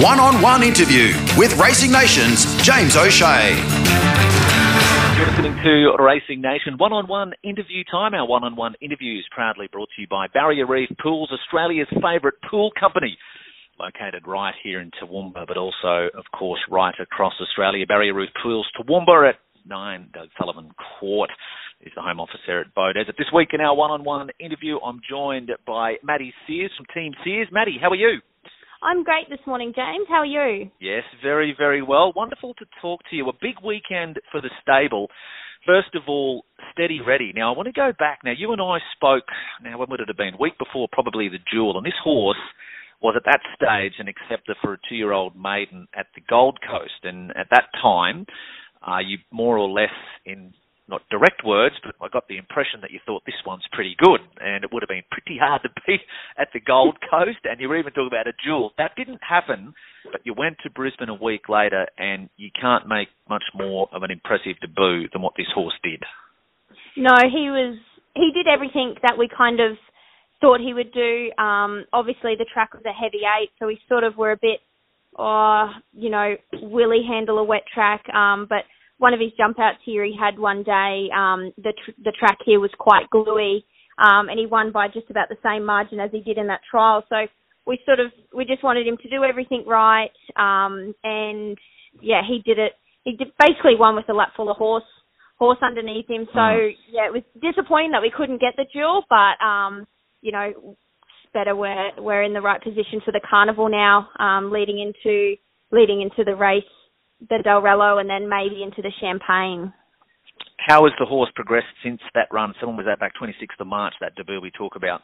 One on one interview with Racing Nation's James O'Shea. You're listening to Racing Nation one on one interview time. Our one on one interviews proudly brought to you by Barrier Reef Pools, Australia's favourite pool company. Located right here in Toowoomba, but also, of course, right across Australia. Barrier Reef Pools, Toowoomba at 9 Doug Sullivan Court is the home office there at Bow Desert. This week in our one-on-one interview, I'm joined by Maddie Sears from Team Sears. Maddie, how are you? I'm great this morning, James. How are you? Yes, very, very well. Wonderful to talk to you. A big weekend for the stable. First of all, steady ready. Now, I want to go back. Now, you and I spoke, now, when would it have been? Week before, probably the duel. And this horse was at that stage an acceptor for a two year old maiden at the Gold Coast. And at that time, uh, you more or less in not direct words, but I got the impression that you thought this one's pretty good, and it would have been pretty hard to beat at the Gold Coast. And you were even talking about a duel. That didn't happen, but you went to Brisbane a week later, and you can't make much more of an impressive debut than what this horse did. No, he was. He did everything that we kind of thought he would do. Um, obviously, the track was a heavy eight, so we sort of were a bit, oh, you know, will he handle a wet track? Um, but one of his jump outs here he had one day, um, the tr- the track here was quite gluey, um, and he won by just about the same margin as he did in that trial. So we sort of we just wanted him to do everything right, um, and yeah, he did it. He did, basically won with a lap full of horse horse underneath him. So mm. yeah, it was disappointing that we couldn't get the duel, but um, you know, better we're we're in the right position for the carnival now, um, leading into leading into the race, the Dalrello, and then maybe into the Champagne. How has the horse progressed since that run? Someone was that back 26th of March, that debut we talk about.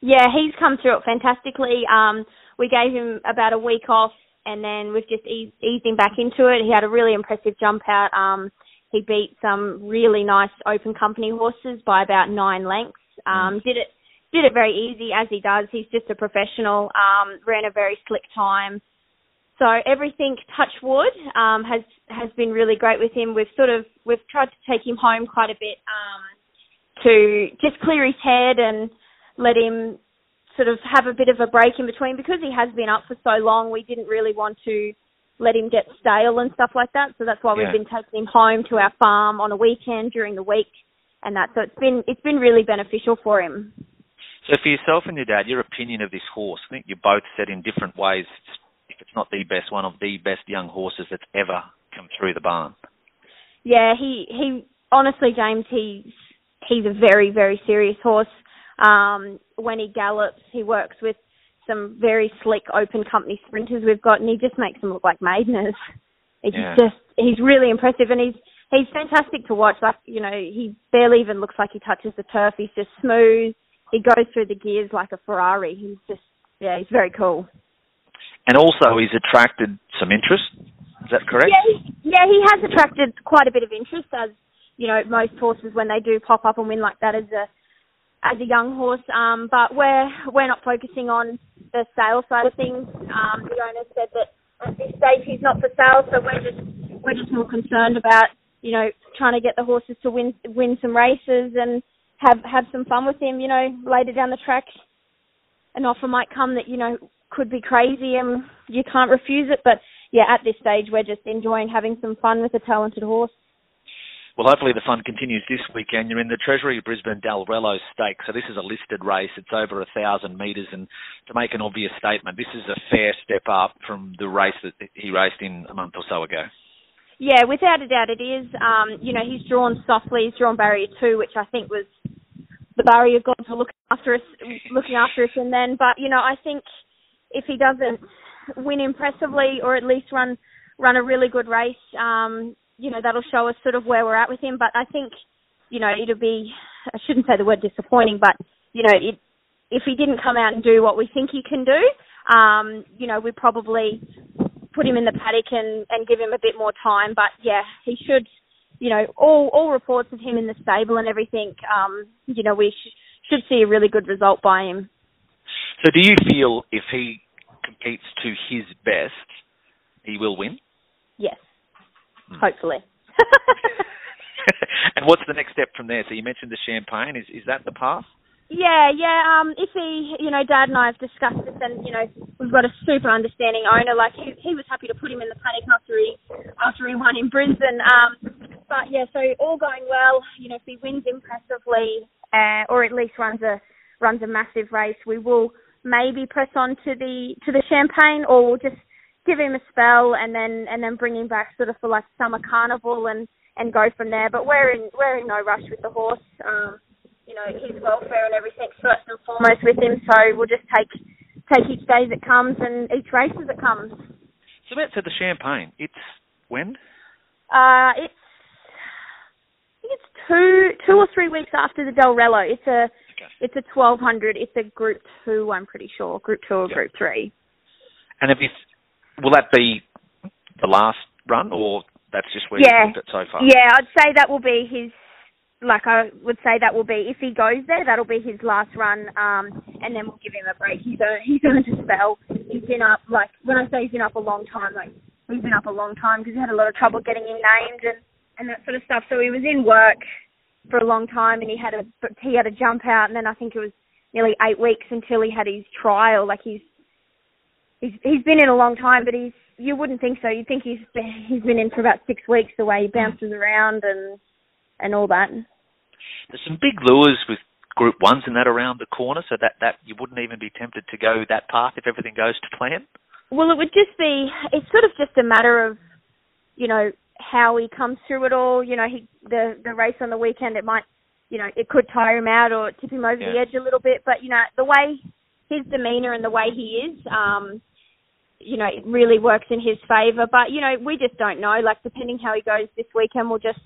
Yeah, he's come through it fantastically. Um, we gave him about a week off, and then we've just eased, eased him back into it. He had a really impressive jump out. Um, he beat some really nice open company horses by about nine lengths. Um, mm. Did it did it very easy as he does. He's just a professional. Um, ran a very slick time. So everything, touch wood, um, has has been really great with him. We've sort of we've tried to take him home quite a bit um, to just clear his head and let him sort of have a bit of a break in between because he has been up for so long. We didn't really want to let him get stale and stuff like that. So that's why yeah. we've been taking him home to our farm on a weekend during the week and that. So it's been it's been really beneficial for him. So for yourself and your dad, your opinion of this horse, I think you both said in different ways, if it's not the best, one of the best young horses that's ever come through the barn. Yeah, he he honestly, James, he's he's a very very serious horse. Um, when he gallops, he works with some very slick open company sprinters we've got, and he just makes them look like maideners. He's yeah. just he's really impressive, and he's he's fantastic to watch. Like you know, he barely even looks like he touches the turf. He's just smooth he goes through the gears like a Ferrari. He's just yeah, he's very cool. And also, he's attracted some interest. Is that correct? Yeah, he, yeah, he has attracted quite a bit of interest, as you know, most horses when they do pop up and win like that as a as a young horse. Um, but we're we're not focusing on the sale side of things. Um, the owner said that at this stage he's not for sale, so we're just we're just more concerned about you know trying to get the horses to win win some races and have have some fun with him. You know, later down the track, an offer might come that you know could be crazy and you can't refuse it. But yeah, at this stage, we're just enjoying having some fun with a talented horse. Well, hopefully the fun continues this weekend. You're in the Treasury Brisbane Dalrello Stakes, so this is a listed race. It's over a thousand metres, and to make an obvious statement, this is a fair step up from the race that he raced in a month or so ago. Yeah, without a doubt it is. Um, you know, he's drawn softly, he's drawn barrier two, which I think was the barrier gods were looking after us, looking after us, and then. But you know, I think if he doesn't win impressively, or at least run run a really good race, um, you know, that'll show us sort of where we're at with him. But I think, you know, it'll be I shouldn't say the word disappointing, but you know, it, if he didn't come out and do what we think he can do, um, you know, we probably put him in the paddock and, and give him a bit more time. But yeah, he should, you know, all all reports of him in the stable and everything. Um, you know, we sh- should see a really good result by him. So, do you feel if he competes to his best, he will win? Yes, hmm. hopefully. and what's the next step from there? So you mentioned the champagne. Is is that the path? Yeah, yeah. Um, if he, you know, Dad and I have discussed this, and you know, we've we've got a super understanding owner. Like he, he was happy to put him in the paddock after he after he won in Brisbane. Um, but yeah, so all going well. You know, if he wins impressively, uh, or at least runs a runs a massive race, we will maybe press on to the to the champagne, or we'll just give him a spell and then and then bring him back sort of for like summer carnival and and go from there. But we're in we're in no rush with the horse. Um, you know, his welfare and everything first and foremost with him. So we'll just take take each day as it comes and each race as it comes. So that's at the Champagne. It's when? Uh, it's I think it's two two or three weeks after the Dalrello. It's a okay. it's a twelve hundred. It's a Group Two, I'm pretty sure. Group Two or yep. Group Three. And if you, will that be the last run, or that's just where yeah. you've it so far? Yeah, I'd say that will be his like I would say that will be if he goes there, that'll be his last run, um, and then we'll give him a break. He's earned, he's earned a spell. He's been up like when I say he's been up a long time, like he's been up a long time because he had a lot of trouble getting him named and and that sort of stuff. So he was in work for a long time, and he had a he had a jump out, and then I think it was nearly eight weeks until he had his trial. Like he's he's he's been in a long time, but he's you wouldn't think so. You'd think he's been, he's been in for about six weeks. The way he bounces around and and all that. There's some big lures with Group Ones and that around the corner, so that that you wouldn't even be tempted to go that path if everything goes to plan. Well, it would just be. It's sort of just a matter of, you know, how he comes through it all. You know, he the the race on the weekend it might, you know, it could tire him out or tip him over yeah. the edge a little bit. But you know, the way his demeanour and the way he is, um, you know, it really works in his favour. But you know, we just don't know. Like depending how he goes this weekend, we'll just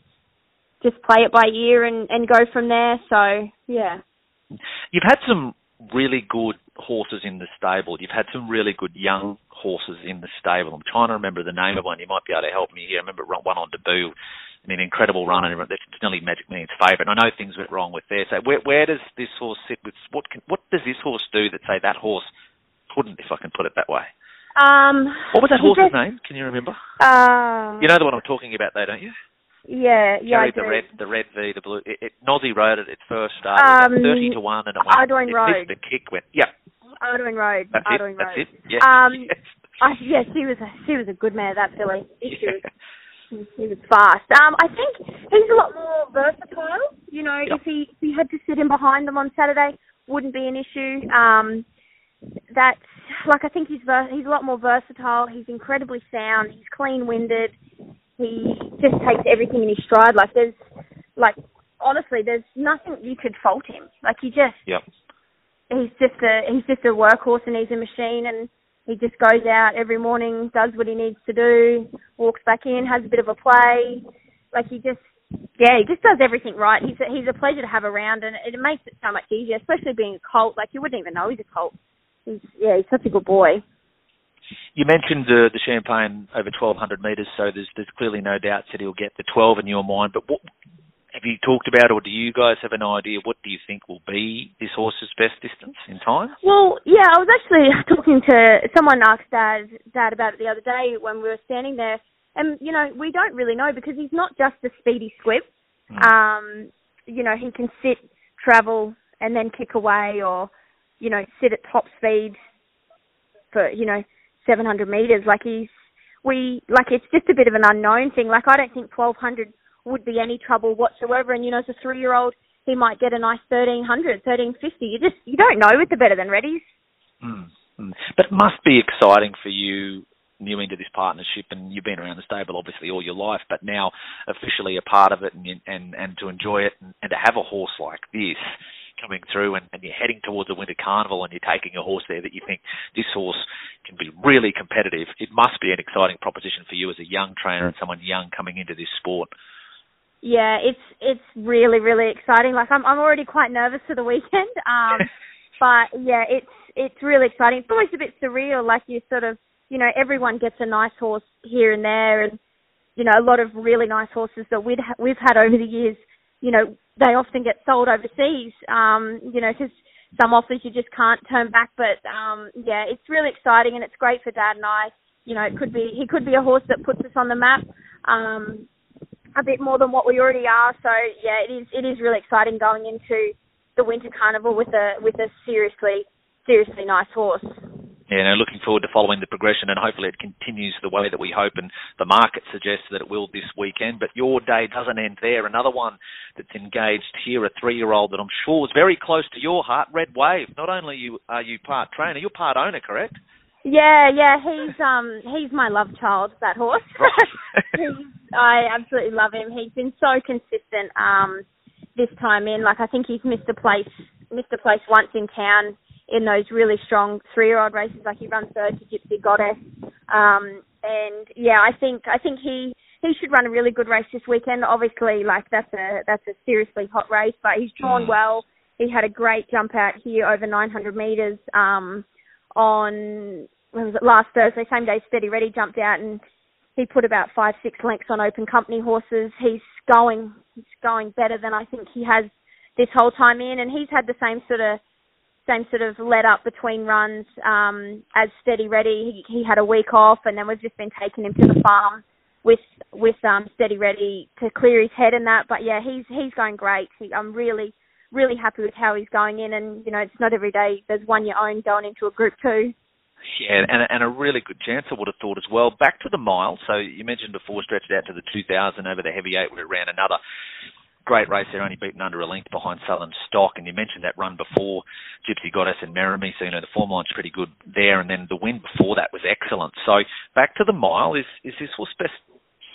just play it by ear and, and go from there. So yeah. You've had some really good horses in the stable. You've had some really good young horses in the stable. I'm trying to remember the name of one. You might be able to help me here. I remember one on debut. I mean, incredible run, and it's nearly Magic Million's favourite. And I know things went wrong with there. So where, where does this horse sit? With what can, what does this horse do that say that horse couldn't, if I can put it that way? Um, what was that horse's just, name? Can you remember? Uh, you know the one I'm talking about, though, don't you? Yeah, yeah, Carried the red, the red V, the blue. It, it, Nosy rode it. It first started um, thirty to one, and it went. It Road. The kick went. Yeah. Ardougne Road. That's Ardougne it. Road. That's it. Yeah. Um, yes. I, yeah, she was a she was a good mare. That filly. She was, he was fast. Um, I think he's a lot more versatile. You know, yep. if he if he had to sit in behind them on Saturday, wouldn't be an issue. Um, that's like I think he's ver- he's a lot more versatile. He's incredibly sound. He's clean winded he just takes everything in his stride. Like there's, like honestly, there's nothing you could fault him. Like he just, yep. He's just a he's just a workhorse and he's a machine and he just goes out every morning, does what he needs to do, walks back in, has a bit of a play. Like he just, yeah, he just does everything right. He's a, he's a pleasure to have around and it makes it so much easier, especially being a colt. Like you wouldn't even know he's a colt. He's yeah, he's such a good boy. You mentioned the the champagne over 1,200 metres, so there's there's clearly no doubt that he'll get the 12 in your mind. But what have you talked about, or do you guys have an idea? What do you think will be this horse's best distance in time? Well, yeah, I was actually talking to someone asked Dad Dad about it the other day when we were standing there, and you know we don't really know because he's not just a speedy squib. Mm. Um, you know, he can sit, travel, and then kick away, or you know, sit at top speed for you know 700 meters. Like he's, we, like it's just a bit of an unknown thing. Like I don't think 1200 would be any trouble whatsoever. And you know, as a three year old, he might get a nice 1300, 1350. You just, you don't know with the better than readies. Mm. But it must be exciting for you new into this partnership and you've been around the stable obviously all your life but now officially a part of it and and, and to enjoy it and, and to have a horse like this coming through and, and you're heading towards a winter carnival and you're taking a horse there that you think this horse can be really competitive, it must be an exciting proposition for you as a young trainer and someone young coming into this sport. Yeah, it's it's really really exciting. Like I'm I'm already quite nervous for the weekend. Um, but yeah, it's it's really exciting. It's always a bit surreal. Like you sort of you know everyone gets a nice horse here and there, and you know a lot of really nice horses that we'd ha- we've had over the years you know, they often get sold overseas, um, you know, because some offers you just can't turn back. But um, yeah, it's really exciting and it's great for Dad and I. You know, it could be he could be a horse that puts us on the map um, a bit more than what we already are. So yeah, it is it is really exciting going into the winter carnival with a with a seriously seriously nice horse. Yeah, no, looking forward to following the progression and hopefully it continues the way that we hope and the market suggests that it will this weekend. But your day doesn't end there. Another one that's engaged here, a three-year-old that I'm sure is very close to your heart, Red Wave. Not only you are you part trainer, you're part owner, correct? Yeah, yeah, he's um he's my love child, that horse. I absolutely love him. He's been so consistent um this time in. Like I think he's missed a place missed a place once in town in those really strong three year old races. Like he runs third to Gypsy Goddess. Um and yeah, I think I think he he should run a really good race this weekend. Obviously, like that's a that's a seriously hot race, but he's drawn mm. well. He had a great jump out here over 900 meters um, on when was it last Thursday, same day Steady Ready jumped out and he put about five, six lengths on open company horses. He's going he's going better than I think he has this whole time in and he's had the same sort of same sort of let up between runs um as Steady Ready. He he had a week off and then we've just been taking him to the farm with with um Steady Ready to clear his head and that. But yeah, he's he's going great. He, I'm really really happy with how he's going in and you know, it's not every day there's one you own going into a group two. Yeah, and, and a really good chance, I would have thought as well. Back to the mile. So you mentioned before, stretched out to the 2000 over the heavy eight, where it ran another great race there, only beaten under a length behind Southern Stock. And you mentioned that run before Gypsy Goddess and Merrimee, so you know the form line's pretty good there. And then the win before that was excellent. So back to the mile. Is is this horse best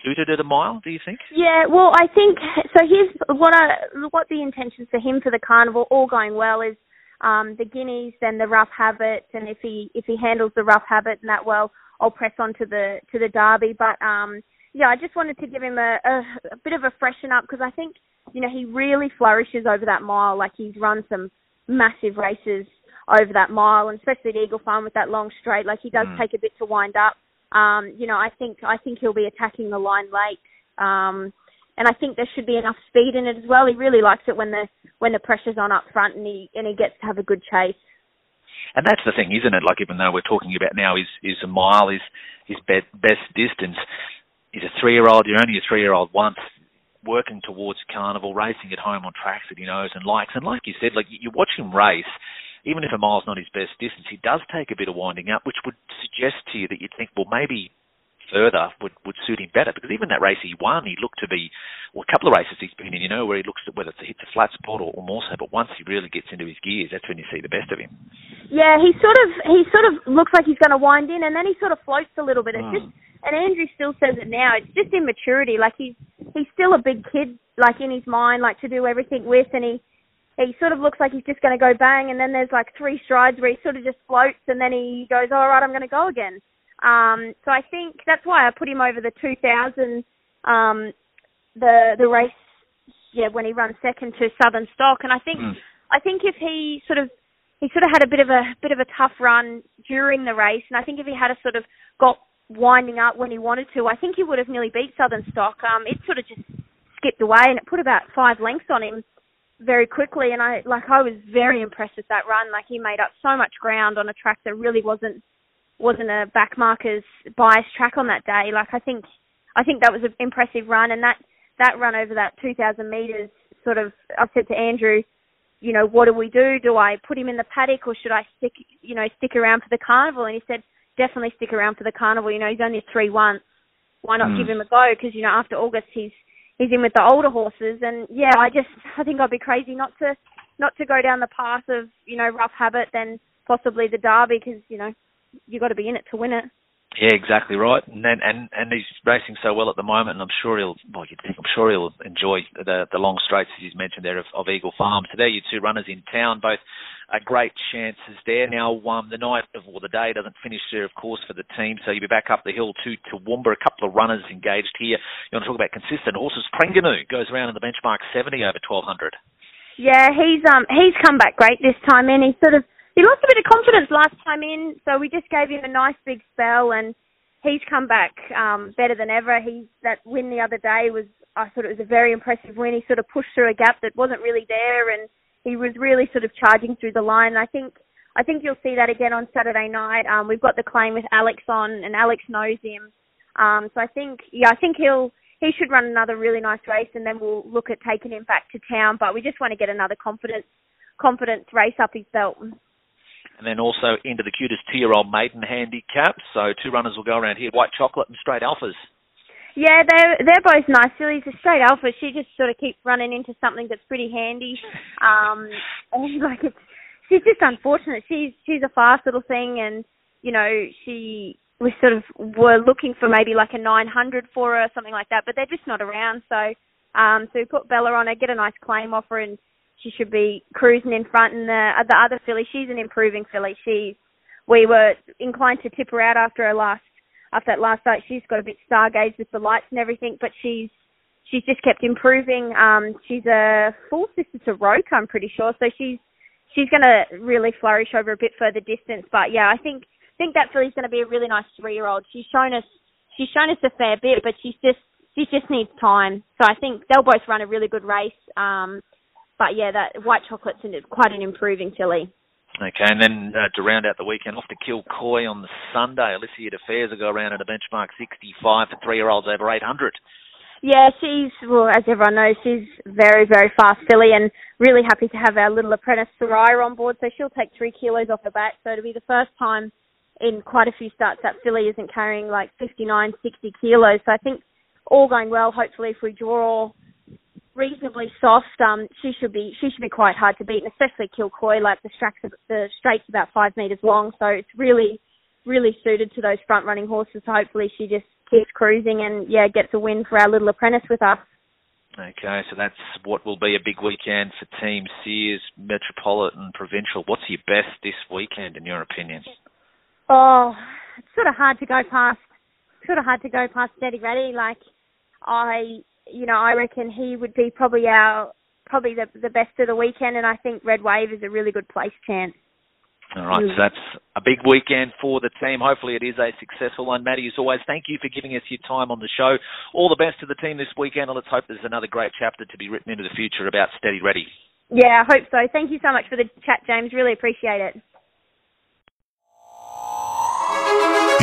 suited at a mile? Do you think? Yeah, well, I think so. Here's what I what the intentions for him for the carnival, all going well, is um, the guineas, then the rough habit, and if he if he handles the rough habit and that well, I'll press on to the to the derby. But um, yeah, I just wanted to give him a, a, a bit of a freshen up because I think you know he really flourishes over that mile. Like he's run some massive races over that mile, and especially at Eagle Farm with that long straight. Like he does mm. take a bit to wind up. Um, you know, I think I think he'll be attacking the line late. Um, and I think there should be enough speed in it as well. He really likes it when the when the pressure's on up front and he and he gets to have a good chase. And that's the thing, isn't it? Like even though we're talking about now is is a mile is his best distance. He's a three year old. You're only a three year old once. Working towards carnival, racing at home on tracks that he knows and likes. And like you said, like you watch him race, even if a mile's not his best distance, he does take a bit of winding up, which would suggest to you that you'd think, well, maybe further would, would suit him better because even that race he won, he looked to be, well, a couple of races he's been in, you know, where he looks at whether it's a hit a flat spot or, or more so, but once he really gets into his gears, that's when you see the best of him. Yeah, he sort of, he sort of looks like he's going to wind in and then he sort of floats a little bit. It's mm. just, and Andrew still says it now, it's just immaturity. Like he's, he's still a big kid, like in his mind, like to do everything with and he, he sort of looks like he's just going to go bang, and then there's like three strides where he sort of just floats, and then he goes, "All right, I'm going to go again." Um, so I think that's why I put him over the 2000, um, the the race, yeah, when he runs second to Southern Stock, and I think mm. I think if he sort of he sort of had a bit of a bit of a tough run during the race, and I think if he had a sort of got winding up when he wanted to, I think he would have nearly beat Southern Stock. Um, it sort of just skipped away, and it put about five lengths on him very quickly. And I like I was very impressed with that run. Like he made up so much ground on a track that really wasn't wasn't a backmarkers bias track on that day. Like I think I think that was an impressive run, and that that run over that 2,000 meters sort of. I said to Andrew, you know, what do we do? Do I put him in the paddock, or should I stick, you know, stick around for the carnival? And he said, definitely stick around for the carnival. You know, he's only three once. Why not mm. give him a go? Because you know, after August, he's he's in with the older horses, and yeah, I just I think I'd be crazy not to not to go down the path of you know rough habit, then possibly the Derby, because you know you got to be in it to win it. Yeah, exactly right. And then, and and he's racing so well at the moment, and I'm sure he'll. Well, you'd think I'm sure he'll enjoy the the long straights as he's mentioned there of, of Eagle Farm. So there, you two runners in town, both are great chances there. Now, um, the night of, or the day doesn't finish there, of course, for the team. So you'll be back up the hill to Toowoomba. A couple of runners engaged here. You want to talk about consistent horses? Prenganoo goes around in the benchmark 70 over 1200. Yeah, he's um he's come back great this time, and he's sort of he lost a bit of confidence last time in, so we just gave him a nice big spell, and he's come back um, better than ever. He that win the other day was I thought it was a very impressive win. He sort of pushed through a gap that wasn't really there, and he was really sort of charging through the line. I think I think you'll see that again on Saturday night. Um, we've got the claim with Alex on, and Alex knows him. Um, so I think yeah, I think he'll he should run another really nice race, and then we'll look at taking him back to town. But we just want to get another confidence confidence race up his belt. And then also into the QTIS two-year-old maiden handicap. So two runners will go around here: White Chocolate and Straight Alphas. Yeah, they're they're both nice fillies. The straight alpha, she just sort of keeps running into something that's pretty handy. Um, and like it's she's just unfortunate. She's she's a fast little thing, and you know she we sort of were looking for maybe like a 900 for her or something like that, but they're just not around. So um, so we put Bella on her, get a nice claim off her, and she should be cruising in front. And the the other filly, she's an improving filly. She's we were inclined to tip her out after her last after that last night. She's got a bit stargazed with the lights and everything, but she's she's just kept improving. Um, she's a full sister to Roke, I'm pretty sure. So she's she's going to really flourish over a bit further distance. But yeah, I think think that filly's going to be a really nice three year old. She's shown us she's shown us a fair bit, but she's just she just needs time. So I think they'll both run a really good race. Um, but yeah, that white chocolate's quite an improving filly. Okay, and then uh, to round out the weekend, off to Kilcoy on the Sunday. Alicia Affairs will go around at a benchmark 65 for three-year-olds over 800. Yeah, she's well, as everyone knows, she's very, very fast filly, and really happy to have our little apprentice Soraya on board. So she'll take three kilos off her back. So it'll be the first time in quite a few starts that filly isn't carrying like 59, 60 kilos. So I think all going well. Hopefully, if we draw reasonably soft, um, she should be she should be quite hard to beat, and especially Kilcoy. Like the straights, the straight's about five meters long, so it's really really suited to those front running horses. So hopefully she just keeps cruising and yeah gets a win for our little apprentice with us. Okay, so that's what will be a big weekend for Team Sears, Metropolitan, Provincial. What's your best this weekend, in your opinion? Oh, it's sort of hard to go past. Sort of hard to go past Steady Ready. Like I you know, I reckon he would be probably our probably the the best of the weekend, and I think Red Wave is a really good place chance. All right, so mm. that's a big weekend for the team. Hopefully, it is a successful one. Maddie, as always, thank you for giving us your time on the show. All the best to the team this weekend, and let's hope there's another great chapter to be written into the future about Steady Ready. Yeah, I hope so. Thank you so much for the chat, James. Really appreciate it.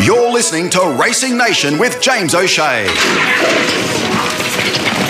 You're listening to Racing Nation with James O'Shea. Thank you.